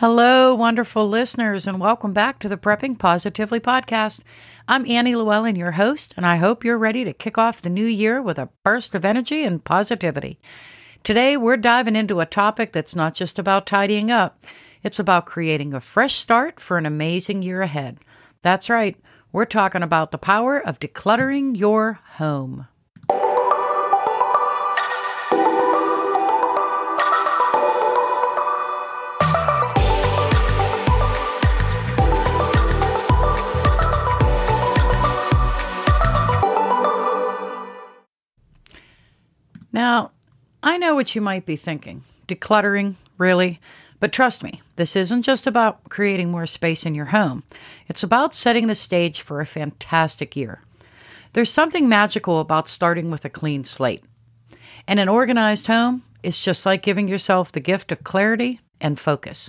Hello, wonderful listeners, and welcome back to the Prepping Positively podcast. I'm Annie Llewellyn, your host, and I hope you're ready to kick off the new year with a burst of energy and positivity. Today, we're diving into a topic that's not just about tidying up, it's about creating a fresh start for an amazing year ahead. That's right, we're talking about the power of decluttering your home. Now, I know what you might be thinking. Decluttering, really? But trust me, this isn't just about creating more space in your home. It's about setting the stage for a fantastic year. There's something magical about starting with a clean slate. And an organized home is just like giving yourself the gift of clarity and focus.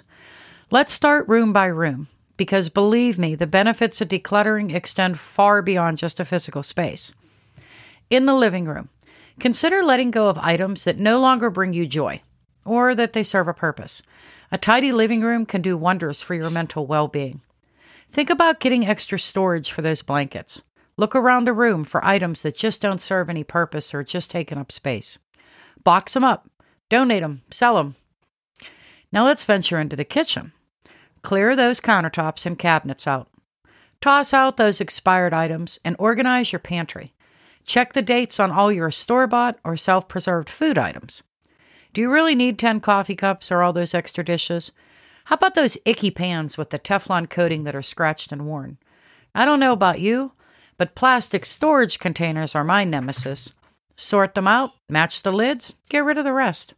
Let's start room by room, because believe me, the benefits of decluttering extend far beyond just a physical space. In the living room, Consider letting go of items that no longer bring you joy or that they serve a purpose. A tidy living room can do wonders for your mental well being. Think about getting extra storage for those blankets. Look around the room for items that just don't serve any purpose or just taking up space. Box them up, donate them, sell them. Now let's venture into the kitchen. Clear those countertops and cabinets out. Toss out those expired items and organize your pantry. Check the dates on all your store bought or self preserved food items. Do you really need 10 coffee cups or all those extra dishes? How about those icky pans with the Teflon coating that are scratched and worn? I don't know about you, but plastic storage containers are my nemesis. Sort them out, match the lids, get rid of the rest.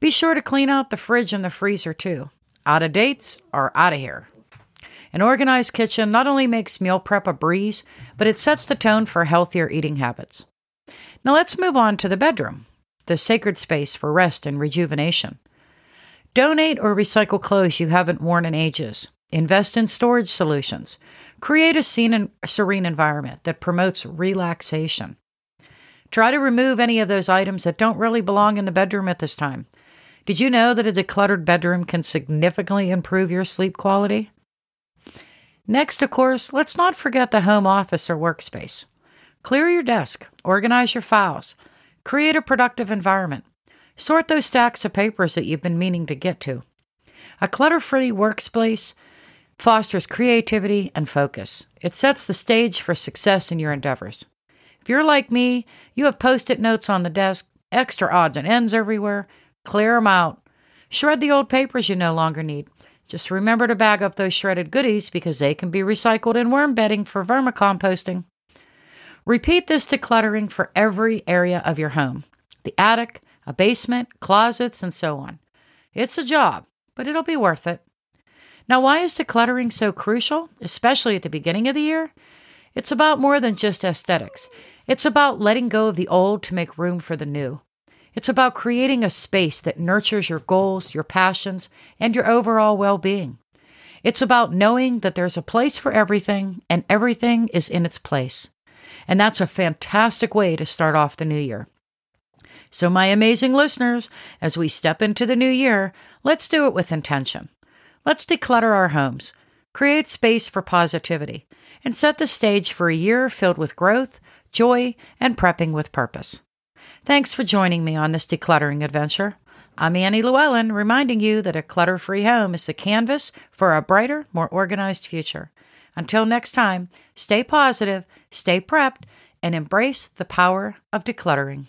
Be sure to clean out the fridge and the freezer too. Out of dates are out of here. An organized kitchen not only makes meal prep a breeze, but it sets the tone for healthier eating habits. Now let's move on to the bedroom, the sacred space for rest and rejuvenation. Donate or recycle clothes you haven't worn in ages. Invest in storage solutions. Create a serene environment that promotes relaxation. Try to remove any of those items that don't really belong in the bedroom at this time. Did you know that a decluttered bedroom can significantly improve your sleep quality? Next, of course, let's not forget the home office or workspace. Clear your desk, organize your files, create a productive environment, sort those stacks of papers that you've been meaning to get to. A clutter free workspace fosters creativity and focus. It sets the stage for success in your endeavors. If you're like me, you have post it notes on the desk, extra odds and ends everywhere. Clear them out. Shred the old papers you no longer need. Just remember to bag up those shredded goodies because they can be recycled in worm bedding for vermicomposting. Repeat this decluttering for every area of your home the attic, a basement, closets, and so on. It's a job, but it'll be worth it. Now, why is decluttering so crucial, especially at the beginning of the year? It's about more than just aesthetics. It's about letting go of the old to make room for the new. It's about creating a space that nurtures your goals, your passions, and your overall well being. It's about knowing that there's a place for everything and everything is in its place. And that's a fantastic way to start off the new year. So, my amazing listeners, as we step into the new year, let's do it with intention. Let's declutter our homes, create space for positivity, and set the stage for a year filled with growth, joy, and prepping with purpose. Thanks for joining me on this decluttering adventure. I'm Annie Llewellyn, reminding you that a clutter free home is the canvas for a brighter, more organized future. Until next time, stay positive, stay prepped, and embrace the power of decluttering.